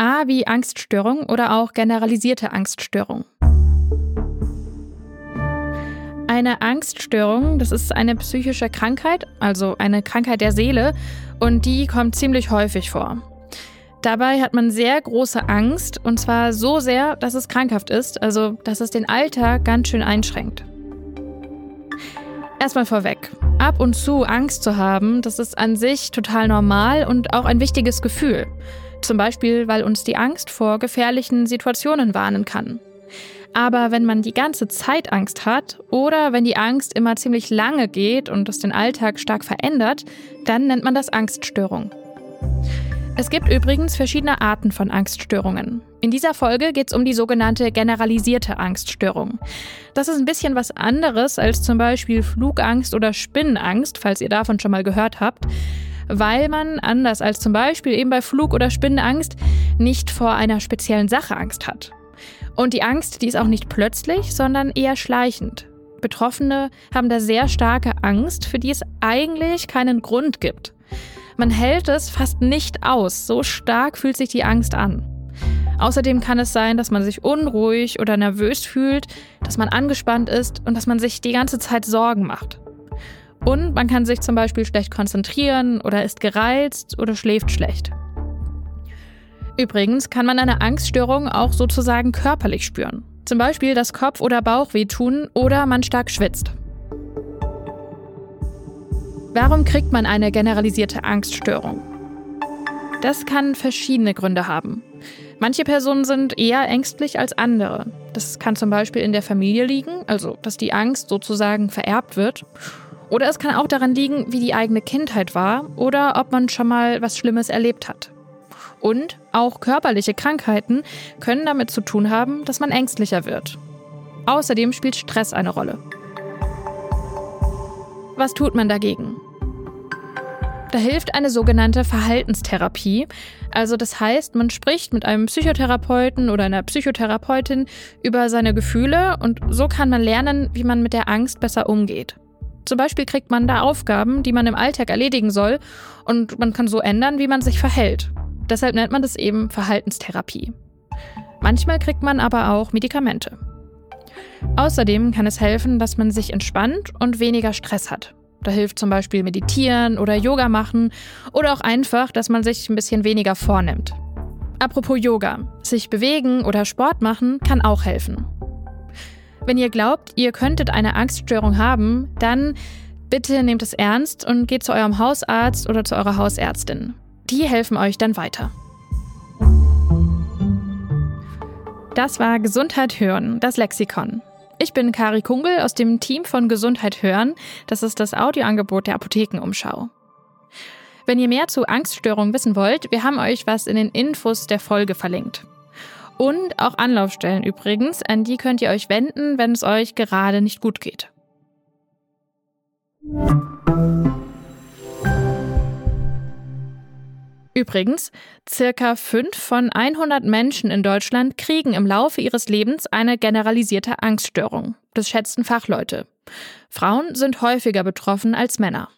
A wie Angststörung oder auch generalisierte Angststörung. Eine Angststörung, das ist eine psychische Krankheit, also eine Krankheit der Seele, und die kommt ziemlich häufig vor. Dabei hat man sehr große Angst, und zwar so sehr, dass es krankhaft ist, also dass es den Alltag ganz schön einschränkt. Erstmal vorweg. Ab und zu Angst zu haben, das ist an sich total normal und auch ein wichtiges Gefühl. Zum Beispiel, weil uns die Angst vor gefährlichen Situationen warnen kann. Aber wenn man die ganze Zeit Angst hat oder wenn die Angst immer ziemlich lange geht und es den Alltag stark verändert, dann nennt man das Angststörung. Es gibt übrigens verschiedene Arten von Angststörungen. In dieser Folge geht es um die sogenannte generalisierte Angststörung. Das ist ein bisschen was anderes als zum Beispiel Flugangst oder Spinnenangst, falls ihr davon schon mal gehört habt, weil man anders als zum Beispiel eben bei Flug- oder Spinnenangst nicht vor einer speziellen Sache Angst hat. Und die Angst, die ist auch nicht plötzlich, sondern eher schleichend. Betroffene haben da sehr starke Angst, für die es eigentlich keinen Grund gibt. Man hält es fast nicht aus, so stark fühlt sich die Angst an. Außerdem kann es sein, dass man sich unruhig oder nervös fühlt, dass man angespannt ist und dass man sich die ganze Zeit Sorgen macht. Und man kann sich zum Beispiel schlecht konzentrieren oder ist gereizt oder schläft schlecht. Übrigens kann man eine Angststörung auch sozusagen körperlich spüren. Zum Beispiel das Kopf- oder Bauchweh tun oder man stark schwitzt. Warum kriegt man eine generalisierte Angststörung? Das kann verschiedene Gründe haben. Manche Personen sind eher ängstlich als andere. Das kann zum Beispiel in der Familie liegen, also dass die Angst sozusagen vererbt wird. Oder es kann auch daran liegen, wie die eigene Kindheit war oder ob man schon mal was Schlimmes erlebt hat. Und auch körperliche Krankheiten können damit zu tun haben, dass man ängstlicher wird. Außerdem spielt Stress eine Rolle. Was tut man dagegen? Da hilft eine sogenannte Verhaltenstherapie. Also das heißt, man spricht mit einem Psychotherapeuten oder einer Psychotherapeutin über seine Gefühle und so kann man lernen, wie man mit der Angst besser umgeht. Zum Beispiel kriegt man da Aufgaben, die man im Alltag erledigen soll und man kann so ändern, wie man sich verhält. Deshalb nennt man das eben Verhaltenstherapie. Manchmal kriegt man aber auch Medikamente. Außerdem kann es helfen, dass man sich entspannt und weniger Stress hat. Da hilft zum Beispiel Meditieren oder Yoga machen oder auch einfach, dass man sich ein bisschen weniger vornimmt. Apropos Yoga, sich bewegen oder Sport machen kann auch helfen. Wenn ihr glaubt, ihr könntet eine Angststörung haben, dann bitte nehmt es ernst und geht zu eurem Hausarzt oder zu eurer Hausärztin. Die helfen euch dann weiter. Das war Gesundheit hören, das Lexikon. Ich bin Kari Kungel aus dem Team von Gesundheit hören. Das ist das Audioangebot der Apothekenumschau. Wenn ihr mehr zu Angststörungen wissen wollt, wir haben euch was in den Infos der Folge verlinkt. Und auch Anlaufstellen übrigens, an die könnt ihr euch wenden, wenn es euch gerade nicht gut geht. Übrigens, circa 5 von 100 Menschen in Deutschland kriegen im Laufe ihres Lebens eine generalisierte Angststörung. Das schätzen Fachleute. Frauen sind häufiger betroffen als Männer.